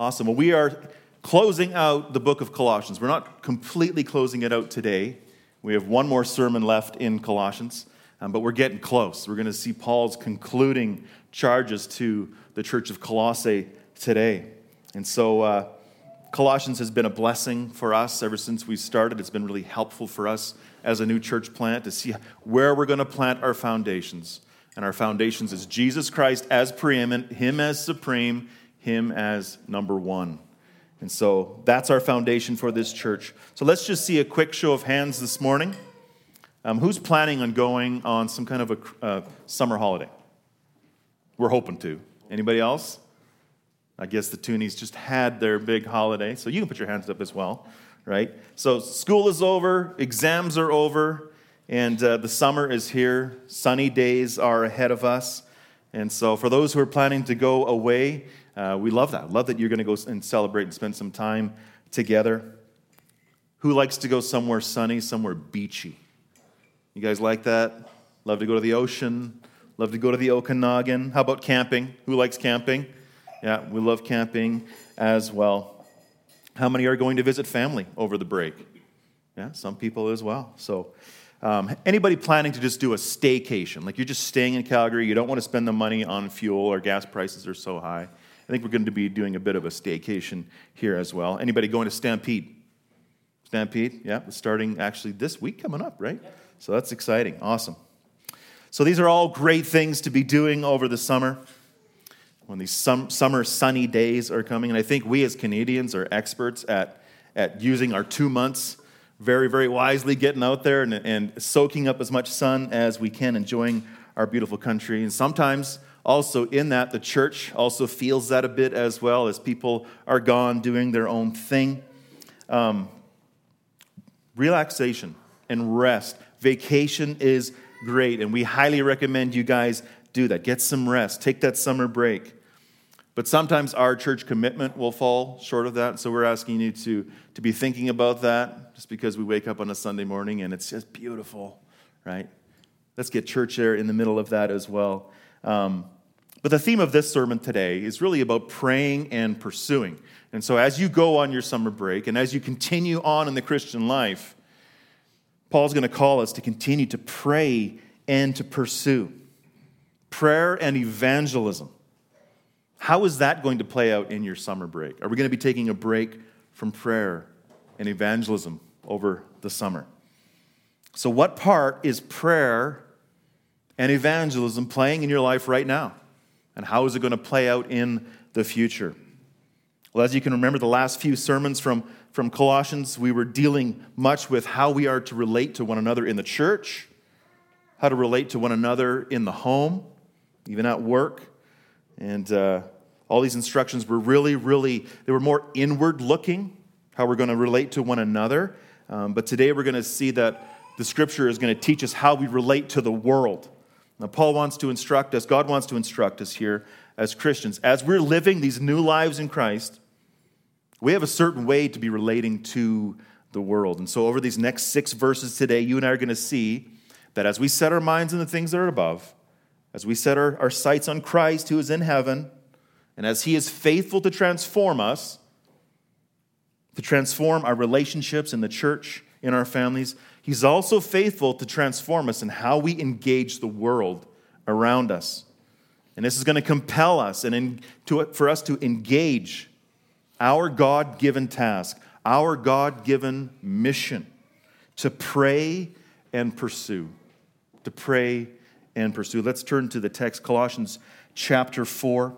Awesome. Well, we are closing out the book of Colossians. We're not completely closing it out today. We have one more sermon left in Colossians, um, but we're getting close. We're going to see Paul's concluding charges to the church of Colossae today. And so, uh, Colossians has been a blessing for us ever since we started. It's been really helpful for us as a new church plant to see where we're going to plant our foundations. And our foundations is Jesus Christ as preeminent, Him as supreme, Him as number one. And so that's our foundation for this church. So let's just see a quick show of hands this morning. Um, who's planning on going on some kind of a uh, summer holiday? We're hoping to. Anybody else? I guess the Toonies just had their big holiday, so you can put your hands up as well, right? So school is over, exams are over, and uh, the summer is here. Sunny days are ahead of us. And so, for those who are planning to go away, uh, we love that. Love that you're going to go and celebrate and spend some time together. Who likes to go somewhere sunny, somewhere beachy? You guys like that? Love to go to the ocean. Love to go to the Okanagan. How about camping? Who likes camping? Yeah, we love camping as well. How many are going to visit family over the break? Yeah, some people as well. So, um, anybody planning to just do a staycation, like you're just staying in Calgary, you don't want to spend the money on fuel or gas prices are so high. I think we're going to be doing a bit of a staycation here as well. Anybody going to Stampede? Stampede, yeah, starting actually this week coming up, right? Yep. So that's exciting. Awesome. So these are all great things to be doing over the summer when these sum, summer sunny days are coming. And I think we as Canadians are experts at, at using our two months very, very wisely, getting out there and, and soaking up as much sun as we can, enjoying our beautiful country. And sometimes also in that, the church also feels that a bit as well as people are gone doing their own thing. Um, relaxation and rest. Vacation is great, and we highly recommend you guys do that. Get some rest, take that summer break. But sometimes our church commitment will fall short of that. So we're asking you to, to be thinking about that just because we wake up on a Sunday morning and it's just beautiful, right? Let's get church there in the middle of that as well. Um, but the theme of this sermon today is really about praying and pursuing. And so as you go on your summer break and as you continue on in the Christian life, Paul's going to call us to continue to pray and to pursue. Prayer and evangelism. How is that going to play out in your summer break? Are we going to be taking a break from prayer and evangelism over the summer? So, what part is prayer and evangelism playing in your life right now? And how is it going to play out in the future? Well, as you can remember, the last few sermons from, from Colossians, we were dealing much with how we are to relate to one another in the church, how to relate to one another in the home, even at work, and uh, all these instructions were really, really, they were more inward looking, how we're going to relate to one another. Um, but today we're going to see that the scripture is going to teach us how we relate to the world. Now, Paul wants to instruct us, God wants to instruct us here as Christians. As we're living these new lives in Christ, we have a certain way to be relating to the world. And so, over these next six verses today, you and I are going to see that as we set our minds on the things that are above, as we set our, our sights on Christ who is in heaven, and as He is faithful to transform us, to transform our relationships in the church, in our families, He's also faithful to transform us in how we engage the world around us. And this is going to compel us and in, to, for us to engage our God given task, our God given mission to pray and pursue. To pray and pursue. Let's turn to the text, Colossians chapter 4.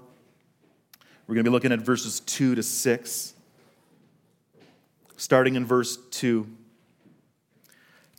We're going to be looking at verses 2 to 6. Starting in verse 2.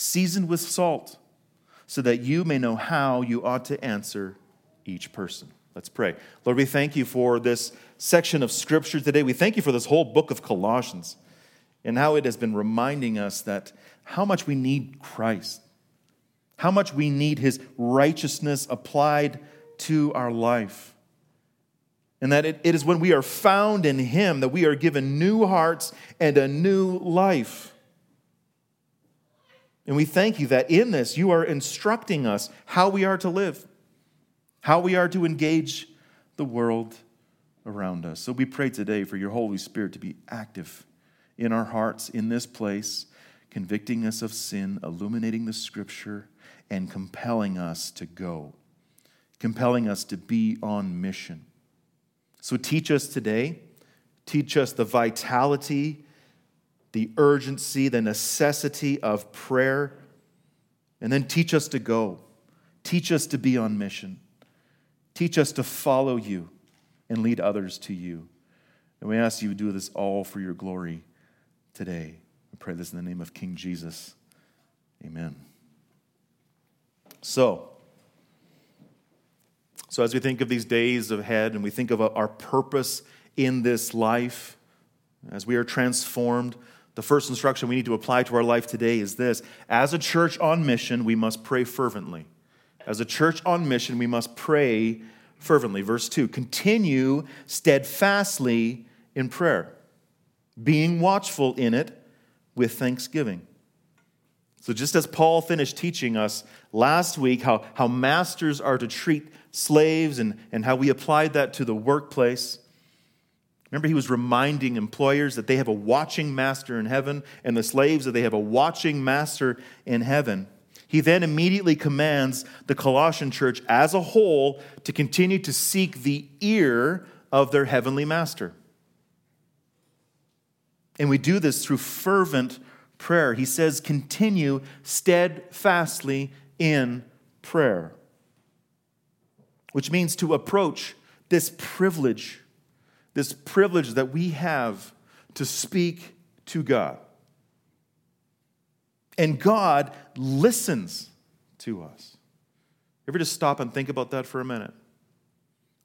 seasoned with salt, so that you may know how you ought to answer each person. Let's pray. Lord, we thank you for this section of Scripture today. We thank you for this whole book of Colossians and how it has been reminding us that how much we need Christ, how much we need his righteousness applied to our life. And that it, it is when we are found in him that we are given new hearts and a new life. And we thank you that in this you are instructing us how we are to live, how we are to engage the world around us. So we pray today for your Holy Spirit to be active in our hearts in this place, convicting us of sin, illuminating the scripture, and compelling us to go, compelling us to be on mission. So teach us today, teach us the vitality, the urgency, the necessity of prayer, and then teach us to go. Teach us to be on mission. Teach us to follow you and lead others to you. And we ask you to do this all for your glory today. We pray this in the name of King Jesus. Amen. So, so as we think of these days ahead and we think of our purpose in this life, as we are transformed, the first instruction we need to apply to our life today is this As a church on mission, we must pray fervently. As a church on mission, we must pray fervently. Verse 2 Continue steadfastly in prayer being watchful in it with thanksgiving. So, just as Paul finished teaching us last week how, how masters are to treat slaves and, and how we applied that to the workplace, remember he was reminding employers that they have a watching master in heaven and the slaves that they have a watching master in heaven. He then immediately commands the Colossian church as a whole to continue to seek the ear of their heavenly master. And we do this through fervent prayer. He says, continue steadfastly in prayer, which means to approach this privilege, this privilege that we have to speak to God. And God listens to us. Ever just stop and think about that for a minute?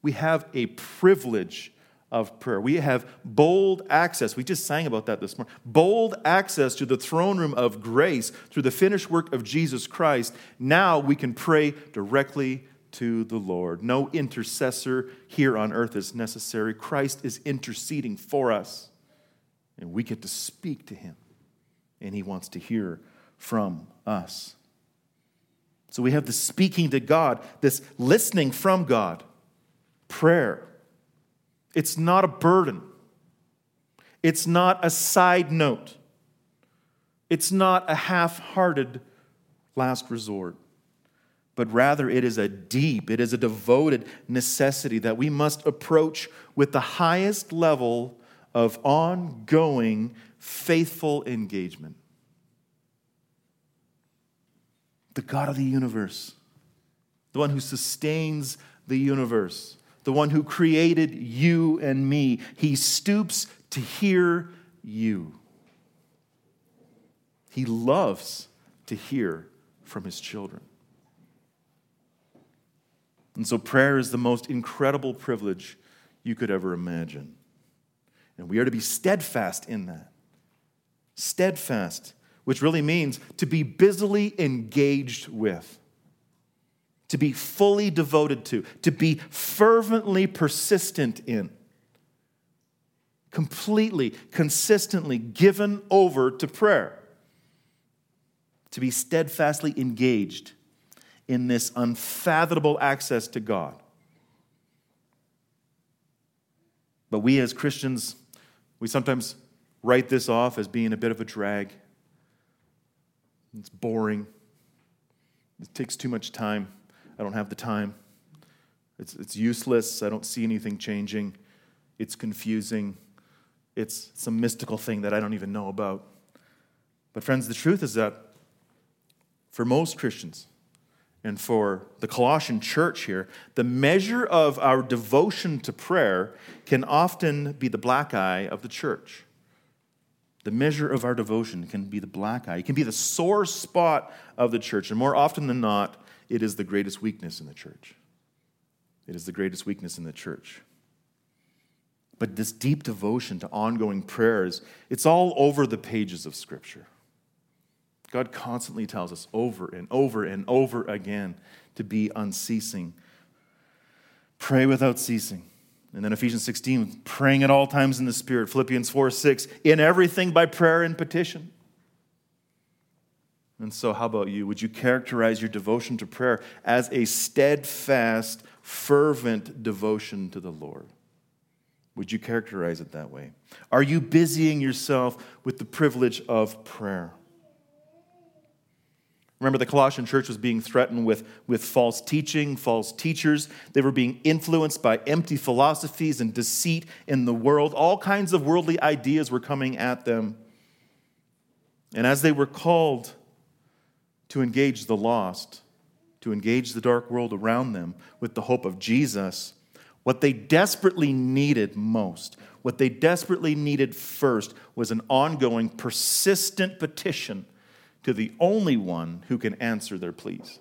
We have a privilege of prayer. We have bold access. We just sang about that this morning. Bold access to the throne room of grace through the finished work of Jesus Christ. Now we can pray directly to the Lord. No intercessor here on earth is necessary. Christ is interceding for us, and we get to speak to him, and he wants to hear from us. So we have the speaking to God, this listening from God, prayer it's not a burden. It's not a side note. It's not a half hearted last resort, but rather it is a deep, it is a devoted necessity that we must approach with the highest level of ongoing, faithful engagement. The God of the universe, the one who sustains the universe, the one who created you and me. He stoops to hear you. He loves to hear from his children. And so, prayer is the most incredible privilege you could ever imagine. And we are to be steadfast in that. Steadfast, which really means to be busily engaged with to be fully devoted to, to be fervently persistent in, completely, consistently given over to prayer, to be steadfastly engaged in this unfathomable access to God. But we as Christians, we sometimes write this off as being a bit of a drag. It's boring. It takes too much time. I don't have the time. It's, it's useless. I don't see anything changing. It's confusing. It's some mystical thing that I don't even know about. But, friends, the truth is that for most Christians, and for the Colossian church here, the measure of our devotion to prayer can often be the black eye of the church. The measure of our devotion can be the black eye. It can be the sore spot of the church. And more often than not, it is the greatest weakness in the church. It is the greatest weakness in the church. But this deep devotion to ongoing prayers, it's all over the pages of Scripture. God constantly tells us over and over and over again to be unceasing. Pray without ceasing. And then Ephesians 16, praying at all times in the Spirit. Philippians 4 6, in everything by prayer and petition. And so, how about you? Would you characterize your devotion to prayer as a steadfast, fervent devotion to the Lord? Would you characterize it that way? Are you busying yourself with the privilege of prayer? Remember, the Colossian church was being threatened with, with false teaching, false teachers. They were being influenced by empty philosophies and deceit in the world. All kinds of worldly ideas were coming at them. And as they were called to engage the lost, to engage the dark world around them with the hope of Jesus, what they desperately needed most, what they desperately needed first, was an ongoing, persistent petition to the only one who can answer their pleas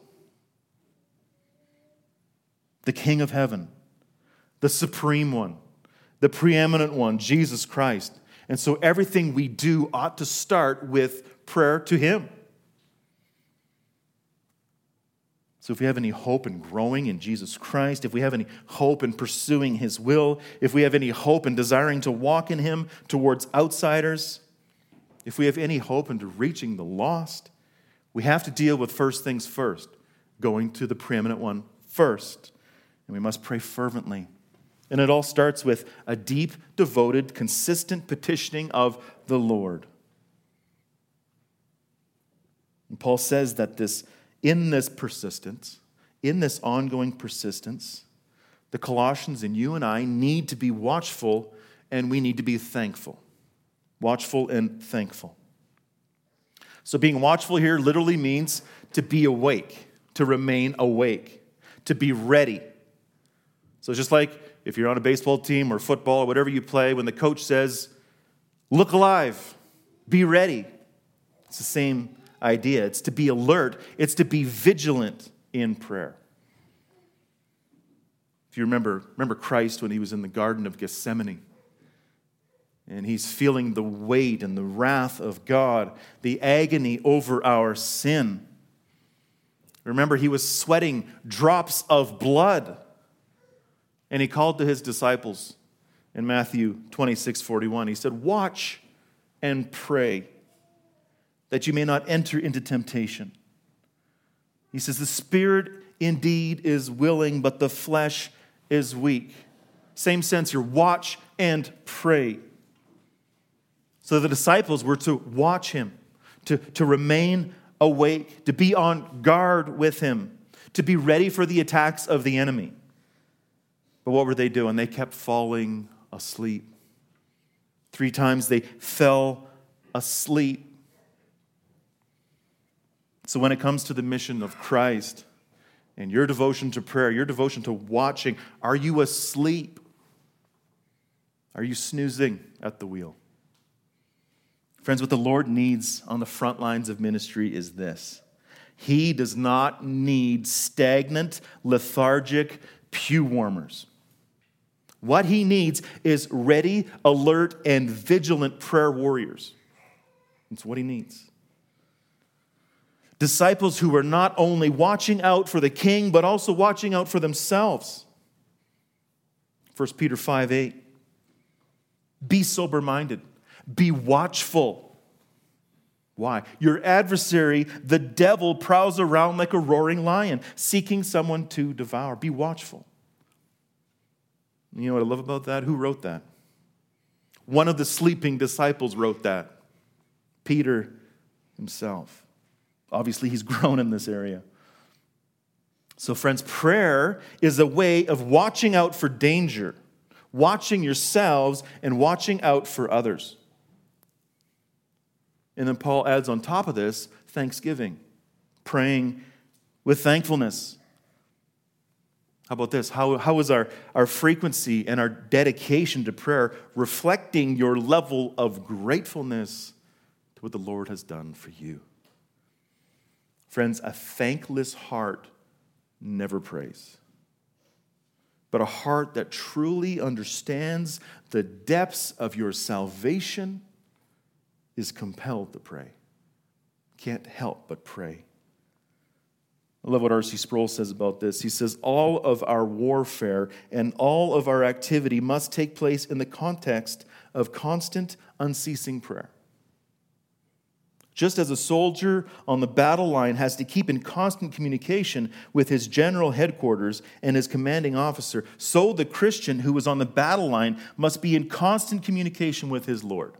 the King of heaven, the supreme one, the preeminent one, Jesus Christ. And so everything we do ought to start with prayer to Him. So, if we have any hope in growing in Jesus Christ, if we have any hope in pursuing His will, if we have any hope in desiring to walk in Him towards outsiders, if we have any hope into reaching the lost, we have to deal with first things first, going to the preeminent one first. And we must pray fervently. And it all starts with a deep, devoted, consistent petitioning of the Lord. And Paul says that this, in this persistence, in this ongoing persistence, the Colossians and you and I need to be watchful and we need to be thankful watchful and thankful. So, being watchful here literally means to be awake, to remain awake, to be ready. So, it's just like if you're on a baseball team or football or whatever you play, when the coach says, look alive, be ready, it's the same idea. It's to be alert, it's to be vigilant in prayer. If you remember, remember Christ when he was in the Garden of Gethsemane and he's feeling the weight and the wrath of God, the agony over our sin. Remember, he was sweating drops of blood. And he called to his disciples in Matthew 26 41. He said, Watch and pray that you may not enter into temptation. He says, The spirit indeed is willing, but the flesh is weak. Same sense here watch and pray. So the disciples were to watch him, to, to remain awake, to be on guard with him, to be ready for the attacks of the enemy. But what were they doing? They kept falling asleep. Three times they fell asleep. So when it comes to the mission of Christ and your devotion to prayer, your devotion to watching, are you asleep? Are you snoozing at the wheel? Friends, what the Lord needs on the front lines of ministry is this He does not need stagnant, lethargic pew warmers. What he needs is ready, alert, and vigilant prayer warriors. That's what he needs. Disciples who are not only watching out for the king, but also watching out for themselves. 1 Peter 5 8. Be sober minded be watchful. Why? Your adversary, the devil, prowls around like a roaring lion, seeking someone to devour. Be watchful. You know what I love about that? Who wrote that? One of the sleeping disciples wrote that Peter himself. Obviously, he's grown in this area. So, friends, prayer is a way of watching out for danger, watching yourselves, and watching out for others. And then Paul adds on top of this thanksgiving, praying with thankfulness. How about this? How, how is our, our frequency and our dedication to prayer reflecting your level of gratefulness to what the Lord has done for you? Friends, a thankless heart never prays. but a heart that truly understands the depths of your salvation is compelled to pray. Can't help but pray. I love what R.C. Sproul says about this. He says, All of our warfare and all of our activity must take place in the context of constant, unceasing prayer. Just as a soldier on the battle line has to keep in constant communication with his general headquarters and his commanding officer, so the Christian who is on the battle line must be in constant communication with his Lord.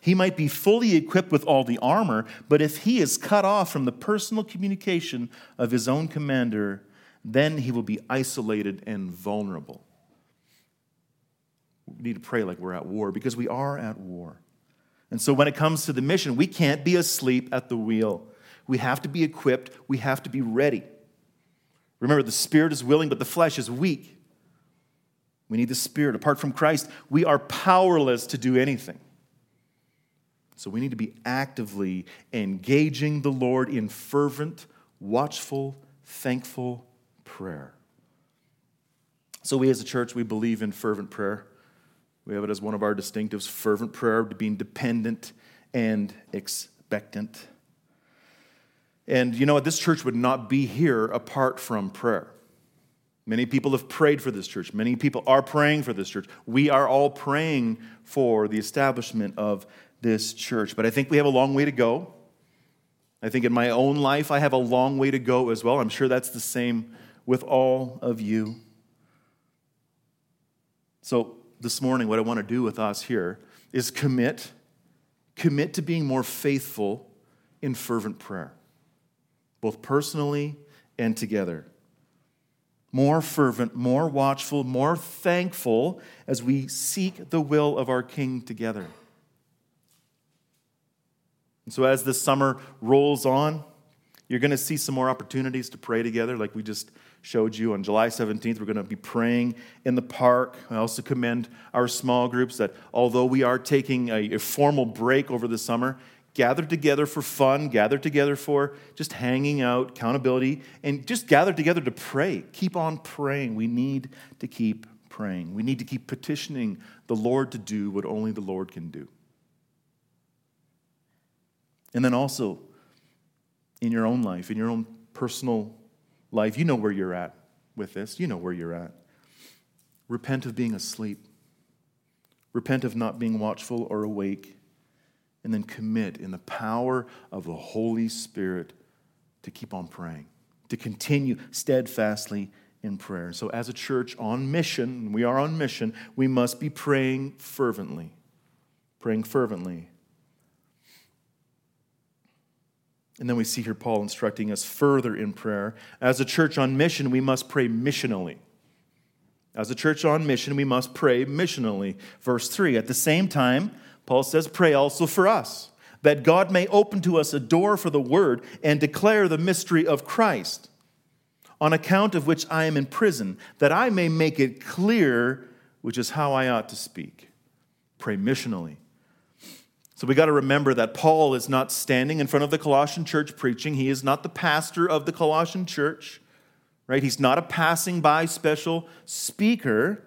He might be fully equipped with all the armor, but if he is cut off from the personal communication of his own commander, then he will be isolated and vulnerable. We need to pray like we're at war because we are at war. And so when it comes to the mission, we can't be asleep at the wheel. We have to be equipped, we have to be ready. Remember, the spirit is willing, but the flesh is weak. We need the spirit. Apart from Christ, we are powerless to do anything. So we need to be actively engaging the Lord in fervent, watchful, thankful prayer. So we as a church, we believe in fervent prayer. We have it as one of our distinctives fervent prayer, to being dependent and expectant. And you know what? This church would not be here apart from prayer. Many people have prayed for this church. Many people are praying for this church. We are all praying for the establishment of this church. But I think we have a long way to go. I think in my own life, I have a long way to go as well. I'm sure that's the same with all of you. So, this morning, what I want to do with us here is commit, commit to being more faithful in fervent prayer, both personally and together. More fervent, more watchful, more thankful as we seek the will of our King together. And so, as this summer rolls on, you're going to see some more opportunities to pray together, like we just showed you on July 17th. We're going to be praying in the park. I also commend our small groups that although we are taking a, a formal break over the summer, gather together for fun, gather together for just hanging out, accountability, and just gather together to pray. Keep on praying. We need to keep praying. We need to keep petitioning the Lord to do what only the Lord can do. And then also, in your own life, in your own personal life, you know where you're at with this. You know where you're at. Repent of being asleep. Repent of not being watchful or awake. And then commit in the power of the Holy Spirit to keep on praying, to continue steadfastly in prayer. So, as a church on mission, we are on mission, we must be praying fervently. Praying fervently. And then we see here Paul instructing us further in prayer. As a church on mission, we must pray missionally. As a church on mission, we must pray missionally. Verse 3 At the same time, Paul says, Pray also for us, that God may open to us a door for the word and declare the mystery of Christ, on account of which I am in prison, that I may make it clear which is how I ought to speak. Pray missionally. So we got to remember that Paul is not standing in front of the Colossian church preaching. He is not the pastor of the Colossian church, right? He's not a passing by special speaker.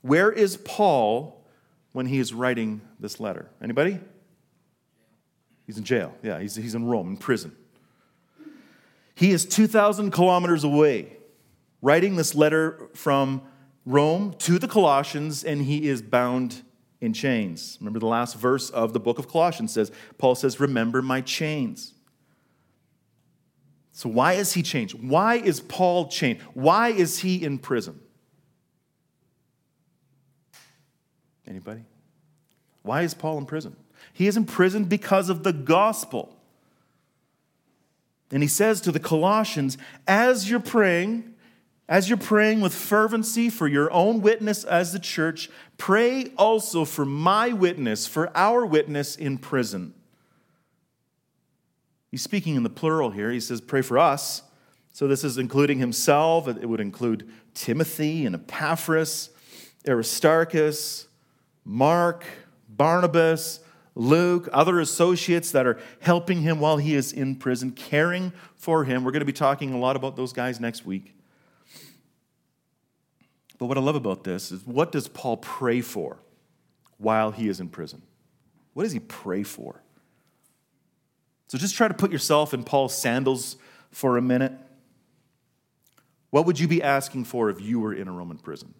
Where is Paul when he is writing this letter? Anybody? He's in jail. Yeah, he's, he's in Rome, in prison. He is 2,000 kilometers away, writing this letter from Rome to the Colossians, and he is bound in chains. Remember the last verse of the book of Colossians says, Paul says, Remember my chains. So, why is he chained? Why is Paul chained? Why is he in prison? Anybody? Why is Paul in prison? He is in prison because of the gospel. And he says to the Colossians, as you're praying, as you're praying with fervency for your own witness as the church, pray also for my witness, for our witness in prison. He's speaking in the plural here. He says, Pray for us. So this is including himself. It would include Timothy and Epaphras, Aristarchus, Mark, Barnabas, Luke, other associates that are helping him while he is in prison, caring for him. We're going to be talking a lot about those guys next week. But what I love about this is what does Paul pray for while he is in prison? What does he pray for? So just try to put yourself in Paul's sandals for a minute. What would you be asking for if you were in a Roman prison?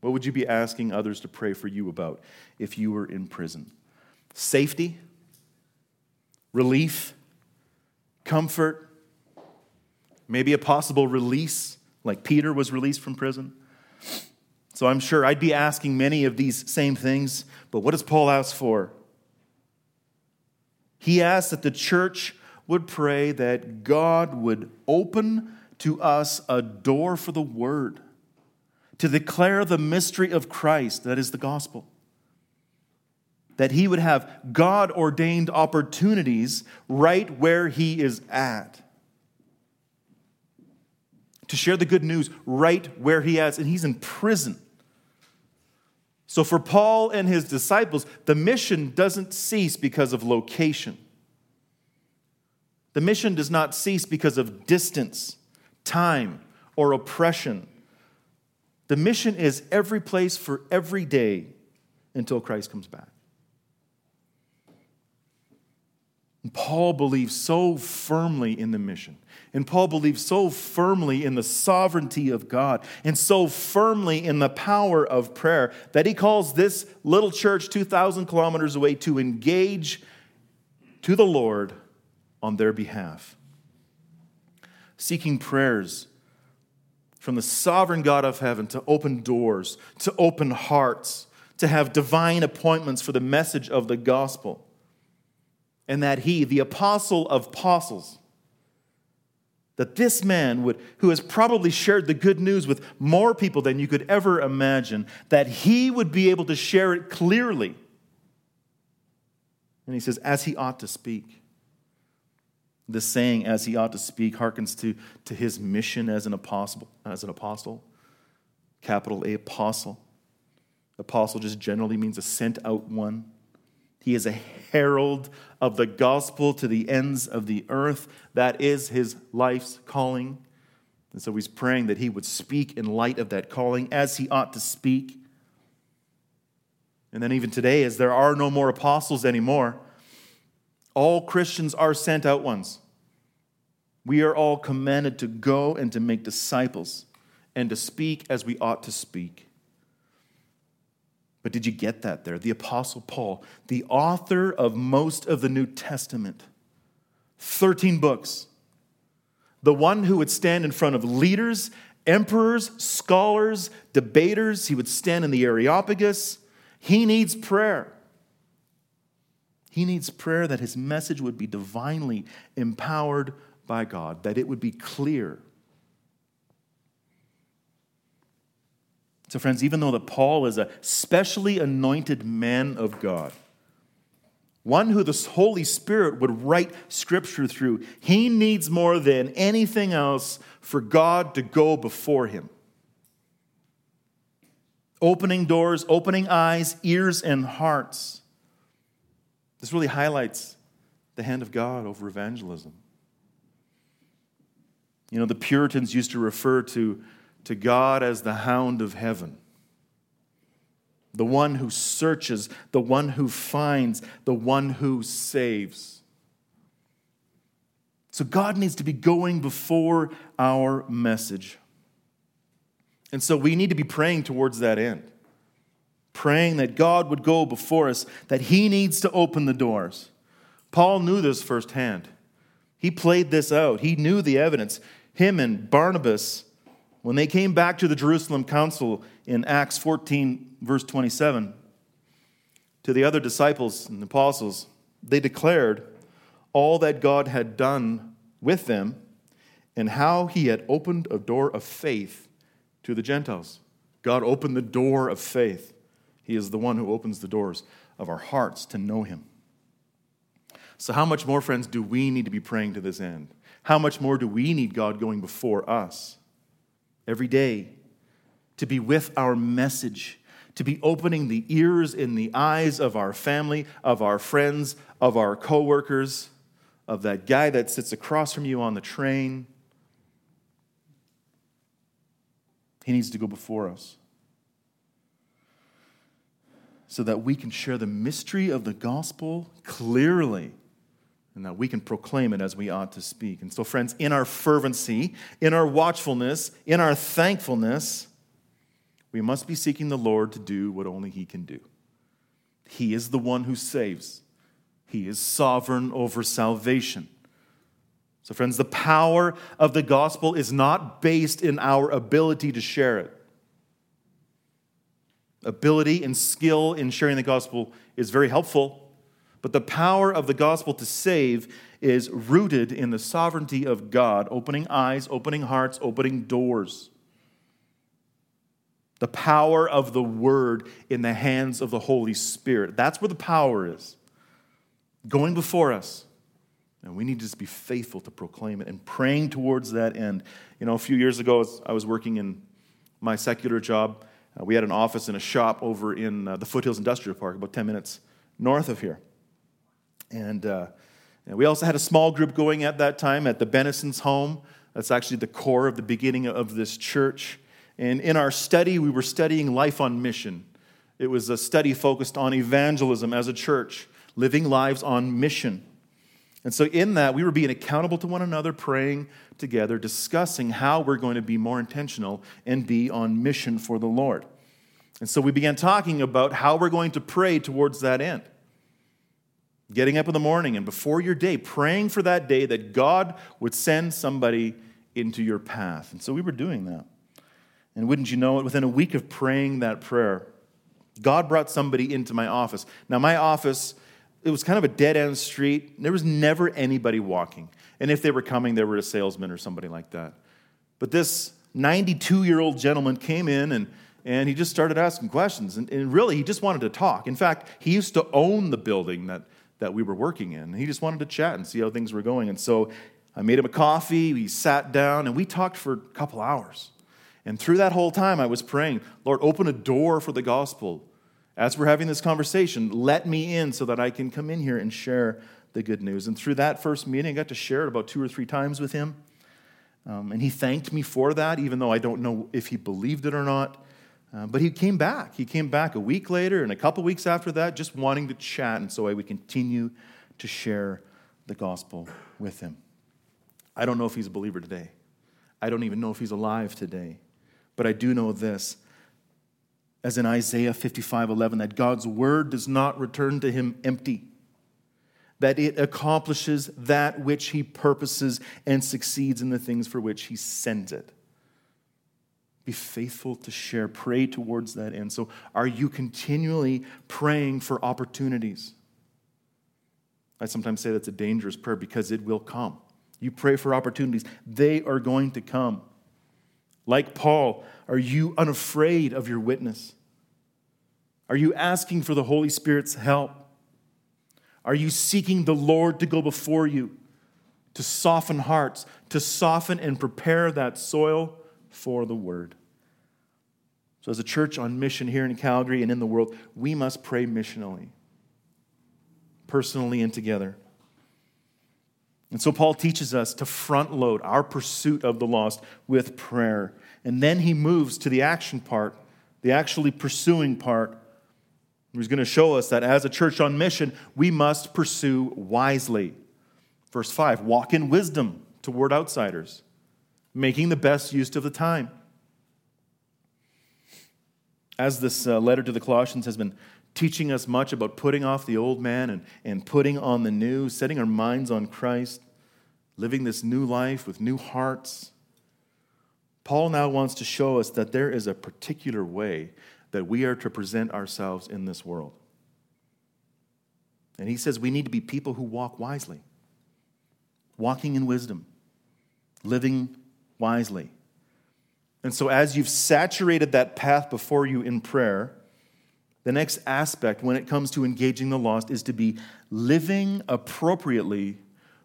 What would you be asking others to pray for you about if you were in prison? Safety? Relief? Comfort? Maybe a possible release, like Peter was released from prison? So I'm sure I'd be asking many of these same things, but what does Paul ask for? He asks that the church would pray that God would open to us a door for the word to declare the mystery of Christ, that is the gospel. That he would have God ordained opportunities right where he is at. To share the good news right where he is, and he's in prison. So, for Paul and his disciples, the mission doesn't cease because of location. The mission does not cease because of distance, time, or oppression. The mission is every place for every day until Christ comes back. Paul believes so firmly in the mission. And Paul believes so firmly in the sovereignty of God and so firmly in the power of prayer that he calls this little church 2,000 kilometers away to engage to the Lord on their behalf. Seeking prayers from the sovereign God of heaven to open doors, to open hearts, to have divine appointments for the message of the gospel. And that he, the apostle of apostles, that this man would, who has probably shared the good news with more people than you could ever imagine, that he would be able to share it clearly. And he says, as he ought to speak. This saying, as he ought to speak, harkens to, to his mission as an apostle, as an apostle. Capital A, apostle. Apostle just generally means a sent out one. He is a herald of the gospel to the ends of the earth. That is his life's calling. And so he's praying that he would speak in light of that calling as he ought to speak. And then, even today, as there are no more apostles anymore, all Christians are sent out ones. We are all commanded to go and to make disciples and to speak as we ought to speak. But did you get that there? The Apostle Paul, the author of most of the New Testament, 13 books, the one who would stand in front of leaders, emperors, scholars, debaters, he would stand in the Areopagus. He needs prayer. He needs prayer that his message would be divinely empowered by God, that it would be clear. So, friends, even though that Paul is a specially anointed man of God, one who the Holy Spirit would write scripture through, he needs more than anything else for God to go before him. Opening doors, opening eyes, ears, and hearts this really highlights the hand of God over evangelism. You know, the Puritans used to refer to, to God as the hound of heaven, the one who searches, the one who finds, the one who saves. So God needs to be going before our message. And so we need to be praying towards that end praying that God would go before us, that He needs to open the doors. Paul knew this firsthand. He played this out, he knew the evidence. Him and Barnabas, when they came back to the Jerusalem council in Acts 14, verse 27, to the other disciples and apostles, they declared all that God had done with them and how he had opened a door of faith to the Gentiles. God opened the door of faith. He is the one who opens the doors of our hearts to know Him. So, how much more, friends, do we need to be praying to this end? How much more do we need God going before us every day to be with our message, to be opening the ears and the eyes of our family, of our friends, of our coworkers, of that guy that sits across from you on the train? He needs to go before us so that we can share the mystery of the gospel clearly and that we can proclaim it as we ought to speak. And so, friends, in our fervency, in our watchfulness, in our thankfulness, we must be seeking the Lord to do what only He can do. He is the one who saves, He is sovereign over salvation. So, friends, the power of the gospel is not based in our ability to share it ability and skill in sharing the gospel is very helpful, but the power of the gospel to save is rooted in the sovereignty of God, opening eyes, opening hearts, opening doors. The power of the word in the hands of the Holy Spirit. That's where the power is. Going before us. And we need to just be faithful to proclaim it and praying towards that end. You know, a few years ago, I was working in my secular job uh, we had an office and a shop over in uh, the Foothills Industrial Park, about 10 minutes north of here. And, uh, we also had a small group going at that time at the Bennison's home. That's actually the core of the beginning of this church. And in our study, we were studying life on mission. It was a study focused on evangelism as a church, living lives on mission. And so, in that, we were being accountable to one another, praying together, discussing how we're going to be more intentional and be on mission for the Lord. And so, we began talking about how we're going to pray towards that end. Getting up in the morning and before your day, praying for that day that God would send somebody into your path. And so, we were doing that. And wouldn't you know it, within a week of praying that prayer, God brought somebody into my office. Now, my office it was kind of a dead end street. There was never anybody walking. And if they were coming, they were a salesman or somebody like that. But this 92 year old gentleman came in and, and he just started asking questions. And, and, really, he just wanted to talk. In fact, he used to own the building that, that we were working in. He just wanted to chat and see how things were going. And so I made him a coffee. We sat down and we talked for a couple hours. And through that whole time, I was praying, Lord, open a door for the gospel as we're having this conversation, let me in so that I can come in here and share the good news. And through that first meeting, I got to share it about two or three times with him. Um, and he thanked me for that, even though I don't know if he believed it or not. Uh, but he came back. He came back a week later and a couple weeks after that, just wanting to chat. And so I would continue to share the gospel with him. I don't know if he's a believer today. I don't even know if he's alive today. But I do know this as in Isaiah 55 11, that God's word does not return to him empty, that it accomplishes that which he purposes and succeeds in the things for which he sends it. Be faithful to share, pray towards that end. So, are you continually praying for opportunities? I sometimes say that's a dangerous prayer because it will come. You pray for opportunities, they are going to come. Like Paul, are you unafraid of your witness? Are you asking for the Holy Spirit's help? Are you seeking the Lord to go before you, to soften hearts, to soften and prepare that soil for the word? So, as a church on mission here in Calgary and in the world, we must pray missionally, personally and together. And so Paul teaches us to front load our pursuit of the lost with prayer. And then he moves to the action part, the actually pursuing part. He's going to show us that as a church on mission, we must pursue wisely. Verse 5 walk in wisdom toward outsiders, making the best use of the time. As this uh, letter to the Colossians has been teaching us much about putting off the old man and, and putting on the new, setting our minds on Christ, living this new life with new hearts. Paul now wants to show us that there is a particular way that we are to present ourselves in this world. And he says we need to be people who walk wisely, walking in wisdom, living wisely. And so, as you've saturated that path before you in prayer, the next aspect when it comes to engaging the lost is to be living appropriately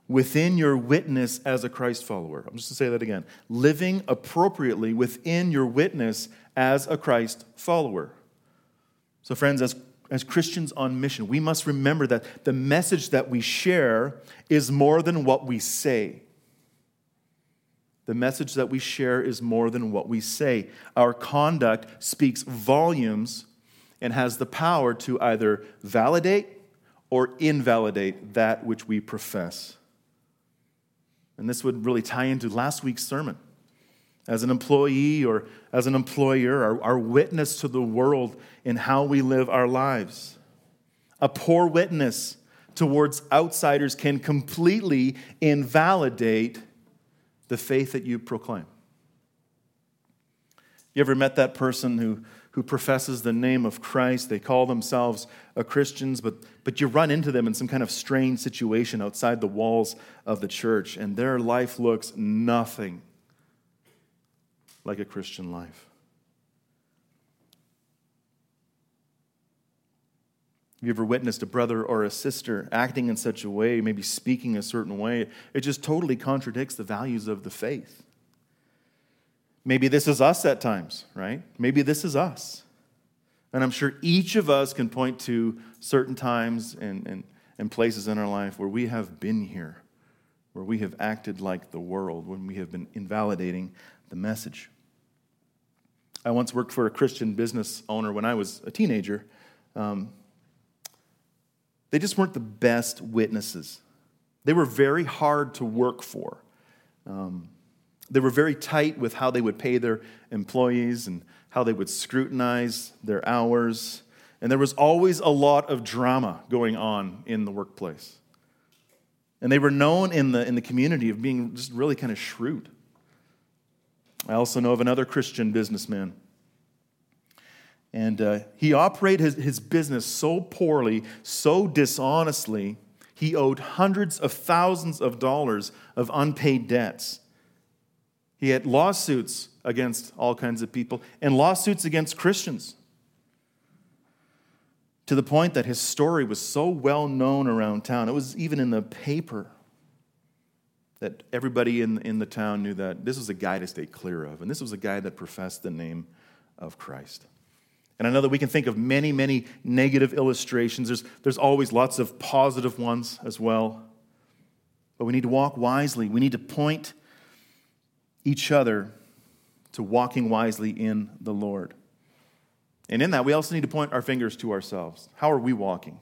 within your witness as a Christ follower. I'm just going to say that again. Living appropriately within your witness as a Christ follower. So, friends, as, as Christians on mission, we must remember that the message that we share is more than what we say. The message that we share is more than what we say. Our conduct speaks volumes and has the power to either validate or invalidate that which we profess. And this would really tie into last week's sermon. As an employee or as an employer, our, our witness to the world in how we live our lives. A poor witness towards outsiders can completely invalidate the faith that you proclaim. You ever met that person who, who professes the name of Christ? They call themselves a Christians, but, but you run into them in some kind of strange situation outside the walls of the church, and their life looks nothing like a Christian life. Have you ever witnessed a brother or a sister acting in such a way, maybe speaking a certain way? It just totally contradicts the values of the faith. Maybe this is us at times, right? Maybe this is us. And I'm sure each of us can point to certain times and, and, and places in our life where we have been here, where we have acted like the world, when we have been invalidating the message. I once worked for a Christian business owner when I was a teenager. Um, they just weren't the best witnesses. They were very hard to work for. Um, they were very tight with how they would pay their employees and how they would scrutinize their hours. And there was always a lot of drama going on in the workplace. And they were known in the, in the community of being just really kind of shrewd. I also know of another Christian businessman and uh, he operated his, his business so poorly, so dishonestly, he owed hundreds of thousands of dollars of unpaid debts. He had lawsuits against all kinds of people and lawsuits against Christians. To the point that his story was so well known around town, it was even in the paper that everybody in, in the town knew that this was a guy to stay clear of. And this was a guy that professed the name of Christ. And I know that we can think of many, many negative illustrations. There's, there's always lots of positive ones as well. But we need to walk wisely. We need to point each other to walking wisely in the Lord. And in that, we also need to point our fingers to ourselves. How are we walking?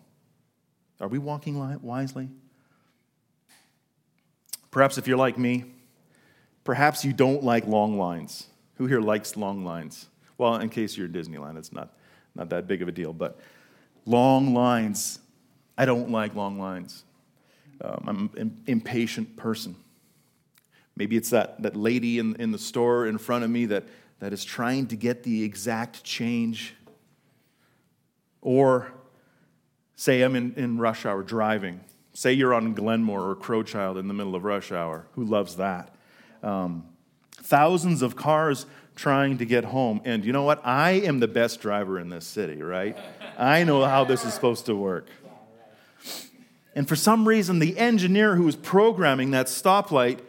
Are we walking wisely? Perhaps if you're like me, perhaps you don't like long lines. Who here likes long lines? Well, in case you're in Disneyland, it's not, not that big of a deal. But long lines, I don't like long lines. Um, I'm an impatient person. Maybe it's that, that lady in, in the store in front of me that, that is trying to get the exact change. Or say I'm in, in rush hour driving. Say you're on Glenmore or Crowchild in the middle of rush hour. Who loves that? Um, thousands of cars trying to get home. And you know what? I am the best driver in this city, right? I know how this is supposed to work. And for some reason, the engineer who was programming that stoplight,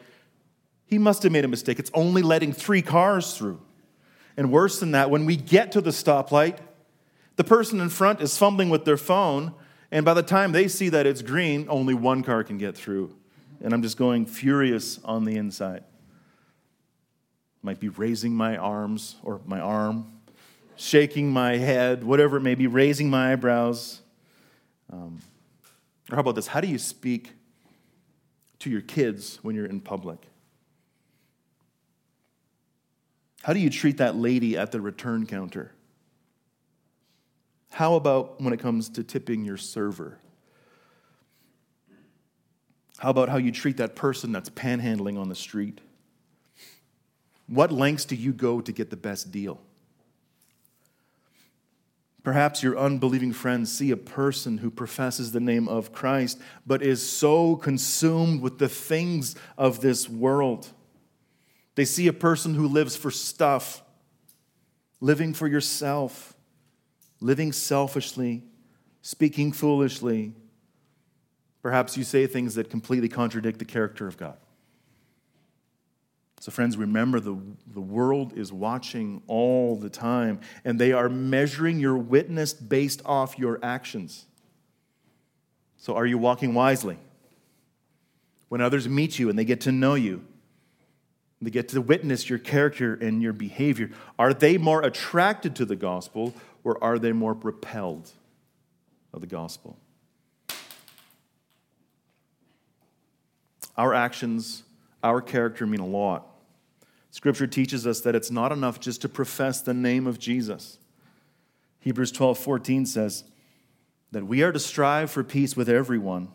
he must have made a mistake. It's only letting three cars through. And worse than that, when we get to the stoplight, the person in front is fumbling with their phone, and by the time they see that it's green, only one car can get through. And I'm just going furious on the inside might be raising my arms or my arm, shaking my head, whatever it may be, raising my eyebrows. Um, or how about this? How do you speak to your kids when you're in public? How do you treat that lady at the return counter? How about when it comes to tipping your server? How about how you treat that person that's panhandling on the street? What lengths do you go to get the best deal? Perhaps your unbelieving friends see a person who professes the name of Christ, but is so consumed with the things of this world. They see a person who lives for stuff, living for yourself, living selfishly, speaking foolishly. Perhaps you say things that completely contradict the character of God. So, friends, remember the, the world is watching all the time, and they are measuring your witness based off your actions. So, are you walking wisely? When others meet you and they get to know you, They get to witness your character and your behavior. Are they more attracted to the gospel or are they more repelled of the gospel? Our actions, our character mean a lot. Scripture teaches us that it's not enough just to profess the name of Jesus. Hebrews 12 14 says that we are to strive for peace with everyone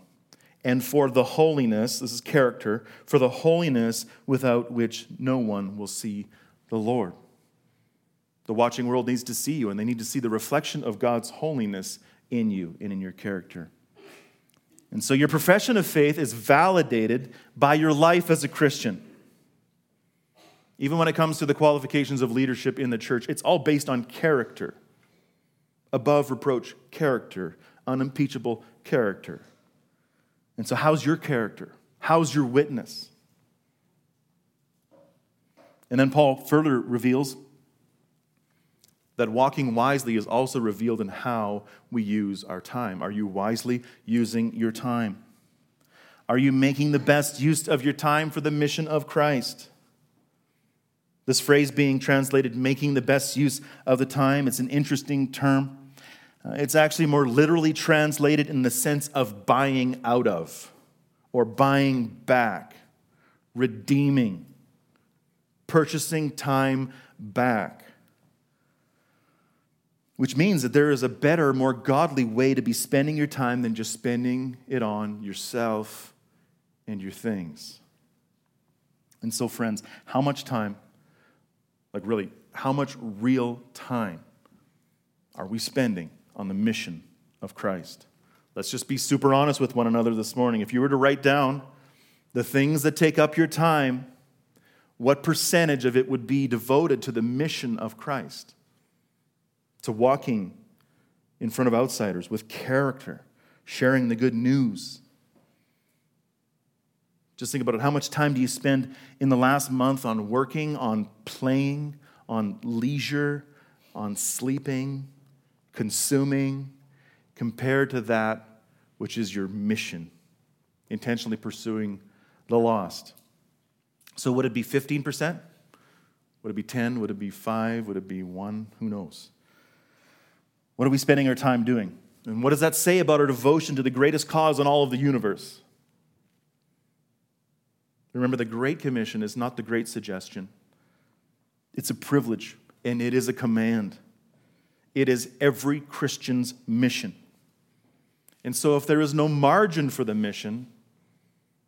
and for the holiness, this is character, for the holiness without which no one will see the Lord. The watching world needs to see you, and they need to see the reflection of God's holiness in you and in your character. And so your profession of faith is validated by your life as a Christian. Even when it comes to the qualifications of leadership in the church, it's all based on character. Above reproach, character, unimpeachable character. And so, how's your character? How's your witness? And then Paul further reveals that walking wisely is also revealed in how we use our time. Are you wisely using your time? Are you making the best use of your time for the mission of Christ? This phrase being translated, making the best use of the time, it's an interesting term. Uh, it's actually more literally translated in the sense of buying out of or buying back, redeeming, purchasing time back. Which means that there is a better, more godly way to be spending your time than just spending it on yourself and your things. And so, friends, how much time, like really, how much real time are we spending on the mission of Christ. Let's just be super honest with one another this morning. If you were to write down the things that take up your time, what percentage of it would be devoted to the mission of Christ? To walking in front of outsiders with character, sharing the good news. Just think about it. How much time do you spend in the last month on working, on playing, on leisure, on sleeping, consuming, compared to that which is your mission, intentionally pursuing the lost. So, would it be 15%? Would it be 10? Would it be 5? Would it be 1? Who knows? What are we spending our time doing? And what does that say about our devotion to the greatest cause in all of the universe? Remember, the Great Commission is not the great suggestion, it's a privilege and it is a command. It is every Christian's mission. And so, if there is no margin for the mission,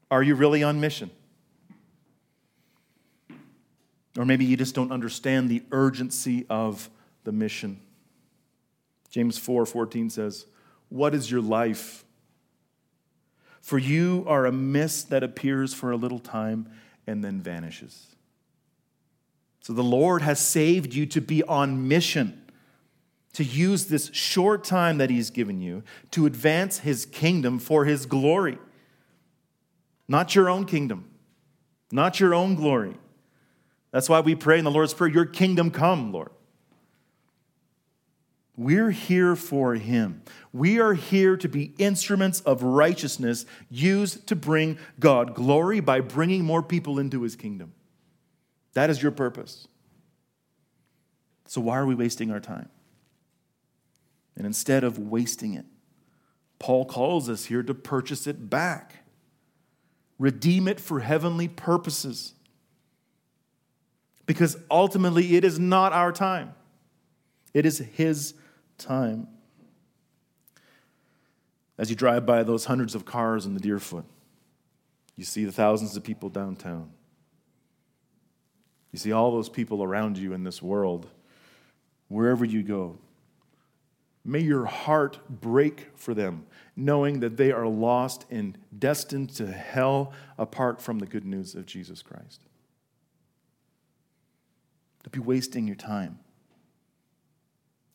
are you really on mission? Or maybe you just don't understand the urgency of the mission. James 4 14 says, What is your life? For you are a mist that appears for a little time and then vanishes. So the Lord has saved you to be on mission to use this short time that He's given you to advance His kingdom for His glory. Not your own kingdom, not your own glory. That's why we pray in the Lord's Prayer, Your kingdom come, Lord. We're here for Him. We are here to be instruments of righteousness used to bring God glory by bringing more people into His kingdom. That is your purpose. So, why are we wasting our time? And instead of wasting it, Paul calls us here to purchase it back, redeem it for heavenly purposes. Because ultimately, it is not our time, it is His time. As you drive by those hundreds of cars in the Deerfoot, you see the thousands of people downtown. You see all those people around you in this world, wherever you go. May your heart break for them, knowing that they are lost and destined to hell apart from the good news of Jesus Christ. Don't be wasting your time.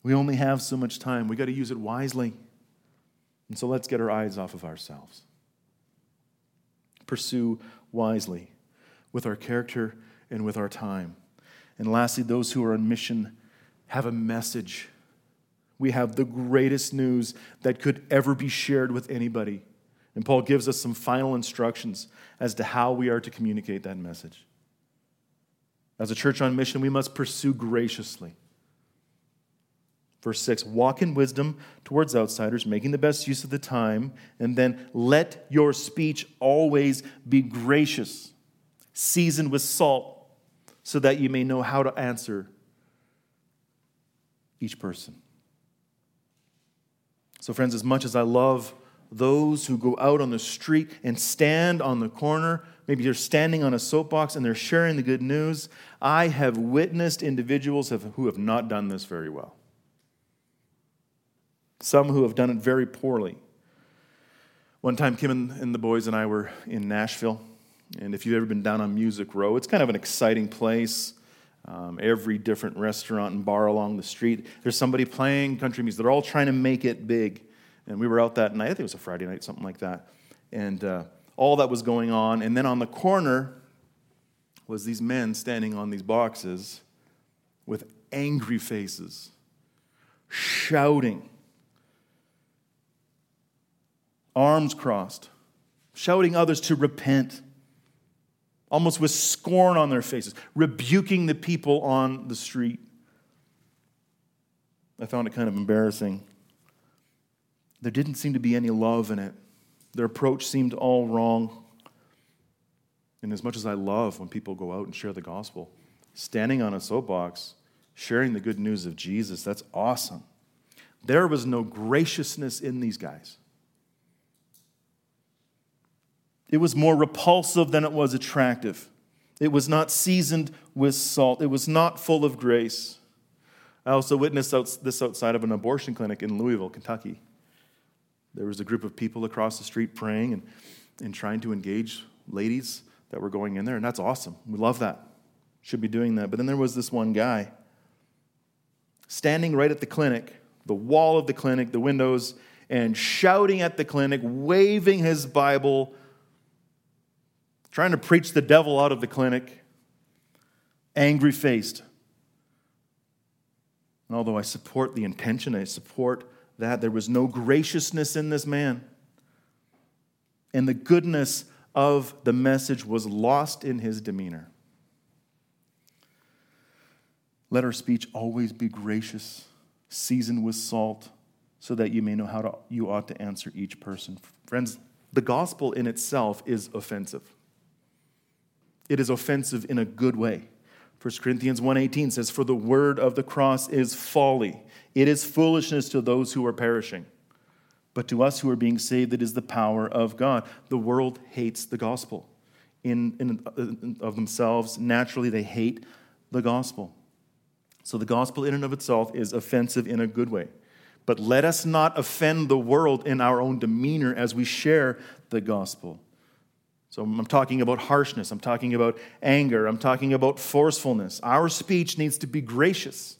We only have so much time. We got to use it wisely. And so let's get our eyes off of ourselves. Pursue wisely with our character and with our time. And lastly, those who are on mission have a message we have the greatest news that could ever be shared with anybody. And Paul gives us some final instructions as to how we are to communicate that message. As a church on mission, we must pursue graciously. Verse 6 Walk in wisdom towards outsiders, making the best use of the time, and then let your speech always be gracious, seasoned with salt, so that you may know how to answer each person. So, friends, as much as I love those who go out on the street and stand on the corner, maybe they're standing on a soapbox and they're sharing the good news, I have witnessed individuals who have not done this very well some who have done it very poorly. One time, Kim and, the boys and I were in Nashville, and if you've ever been down on Music Row, it's kind of an exciting place. Um, every different restaurant and bar along the street, there's somebody playing country music. They're all trying to make it big. And we were out that night, I think it was a Friday night, something like that. And uh, all that was going on. And then on the corner was these men standing on these boxes with angry faces, shouting arms crossed, shouting others to repent, almost with scorn on their faces, rebuking the people on the street. I found it kind of embarrassing. There didn't seem to be any love in it. Their approach seemed all wrong. And as much as I love when people go out and share the gospel, standing on a soapbox, sharing the good news of Jesus, that's awesome. There was no graciousness in these guys. It was more repulsive than it was attractive. It was not seasoned with salt. It was not full of grace. I also witnessed this outside of an abortion clinic in Louisville, Kentucky. There was a group of people across the street praying and, and trying to engage ladies that were going in there, and that's awesome. We love that. Should be doing that. But then there was this one guy standing right at the clinic, the wall of the clinic, the windows, and shouting at the clinic, waving his Bible trying to preach the devil out of the clinic, angry faced. And although I support the intention, I support that, there was no graciousness in this man. And the goodness of the message was lost in his demeanor. Let our speech always be gracious, seasoned with salt, so that you may know how to, you ought to answer each person. Friends, the gospel in itself is offensive it is offensive in a good way. 1 Corinthians 1:18 says for the word of the cross is folly. It is foolishness to those who are perishing. But to us who are being saved it is the power of God. The world hates the gospel. In, in, in of themselves naturally they hate the gospel. So the gospel in and of itself is offensive in a good way. But let us not offend the world in our own demeanor as we share the gospel. So I'm talking about harshness, I'm talking about anger, I'm talking about forcefulness. Our speech needs to be gracious.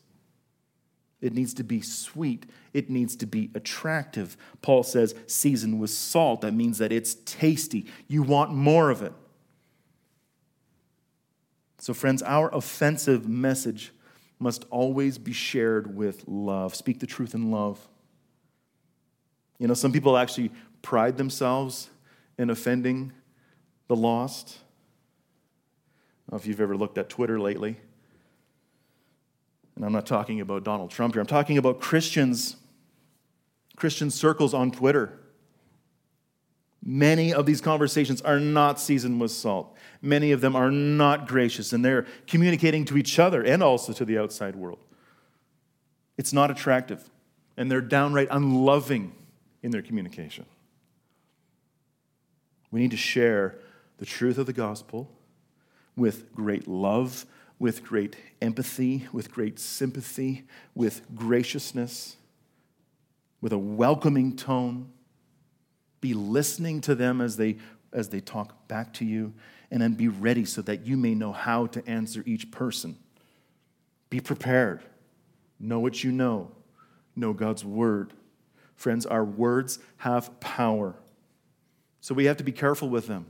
It needs to be sweet. It needs to be attractive. Paul says, seasoned with salt. That means that it's tasty. You want more of it. So, friends, our offensive message must always be shared with love. Speak the truth in love. You know, some people actually pride themselves in offending the lost. I don't know if you've ever looked at Twitter lately. And I'm not talking about Donald Trump here. I'm talking about Christians, Christian circles on Twitter. Many of these conversations are not seasoned with salt. Many of them are not gracious, and they're communicating to each other and also to the outside world. It's not attractive, and they're downright unloving in their communication. We need to share the truth of the gospel with great love, with great empathy, with great sympathy, with graciousness, with a welcoming tone. Be listening to them as they, as they talk back to you, and then be ready so that you may know how to answer each person. Be prepared. Know what you know. Know God's word. Friends, our words have power. So we have to be careful with them.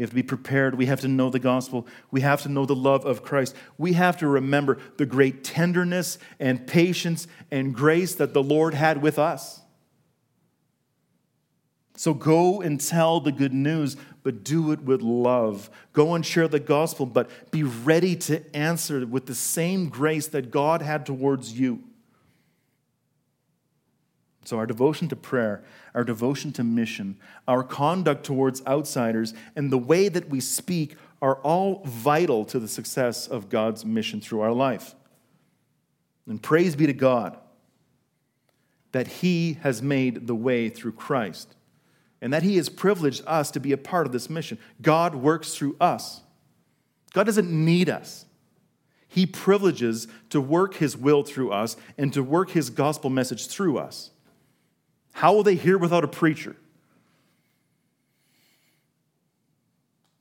We have to be prepared. We have to know the gospel. We have to know the love of Christ. We have to remember the great tenderness and patience and grace that the Lord had with us. So go and tell the good news, but do it with love. Go and share the gospel, but be ready to answer with the same grace that God had towards you. So, our devotion to prayer, our devotion to mission, our conduct towards outsiders, and the way that we speak are all vital to the success of God's mission through our life. And praise be to God that He has made the way through Christ and that He has privileged us to be a part of this mission. God works through us. God doesn't need us. He privileges to work His will through us and to work His gospel message through us. How will they hear without a preacher?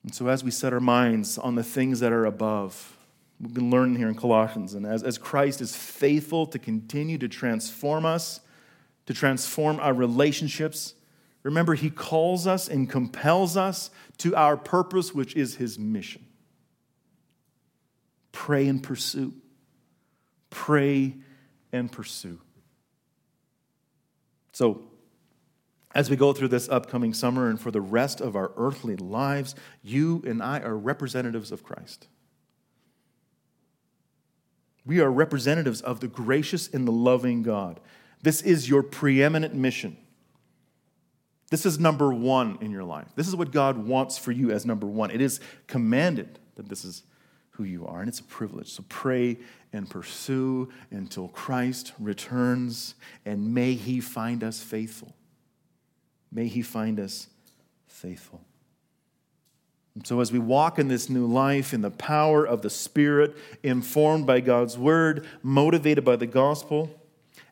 And so, as we set our minds on the things that are above, we've been learning here in Colossians, and as, as Christ is faithful to continue to transform us, to transform our relationships, Remember, he calls us and compels us to our purpose, which is his mission. Pray and pursue. Pray and pursue. So, as we go through this upcoming summer and for the rest of our earthly lives, you and I are representatives of Christ. We are representatives of the gracious and the loving God. This is your preeminent mission. This is number one in your life. This is what God wants for you as number one. It is commanded that this is who you are, and it's a privilege. So pray and pursue until Christ returns, and may he find us faithful. May he find us faithful. And so, as we walk in this new life in the power of the Spirit, informed by God's word, motivated by the gospel,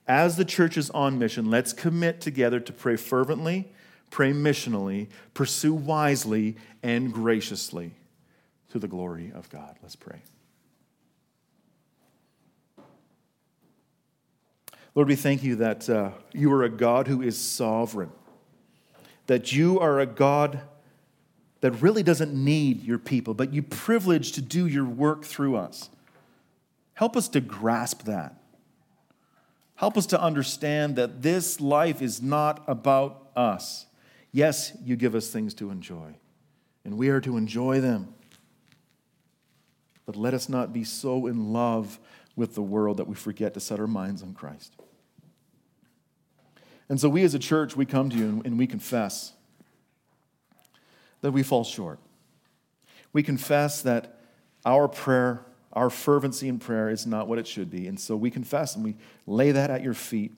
as the church is on mission, let's commit together to pray fervently pray missionally, pursue wisely and graciously to the glory of God. Let's pray. Lord, we thank you that uh, you are a God who is sovereign, that you are a God that really doesn't need your people, but you privilege to do your work through us. Help us to grasp that. Help us to understand that this life is not about us. Yes, you give us things to enjoy, and we are to enjoy them. But let us not be so in love with the world that we forget to set our minds on Christ. And so, we as a church, we come to you and we confess that we fall short. We confess that our prayer, our fervency in prayer is not what it should be. And so we confess and we lay that at your feet.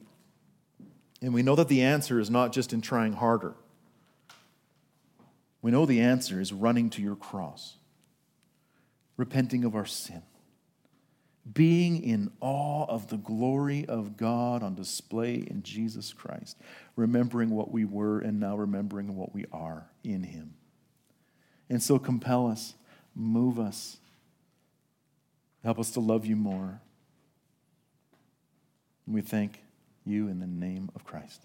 And we know that the answer is not just in trying harder. We know the answer is running to your cross, repenting of our sin, being in awe of the glory of God on display in Jesus Christ, remembering what we were and now remembering what we are in Him. And so compel us, move us, help us to love you more. we thank you in the name of Christ.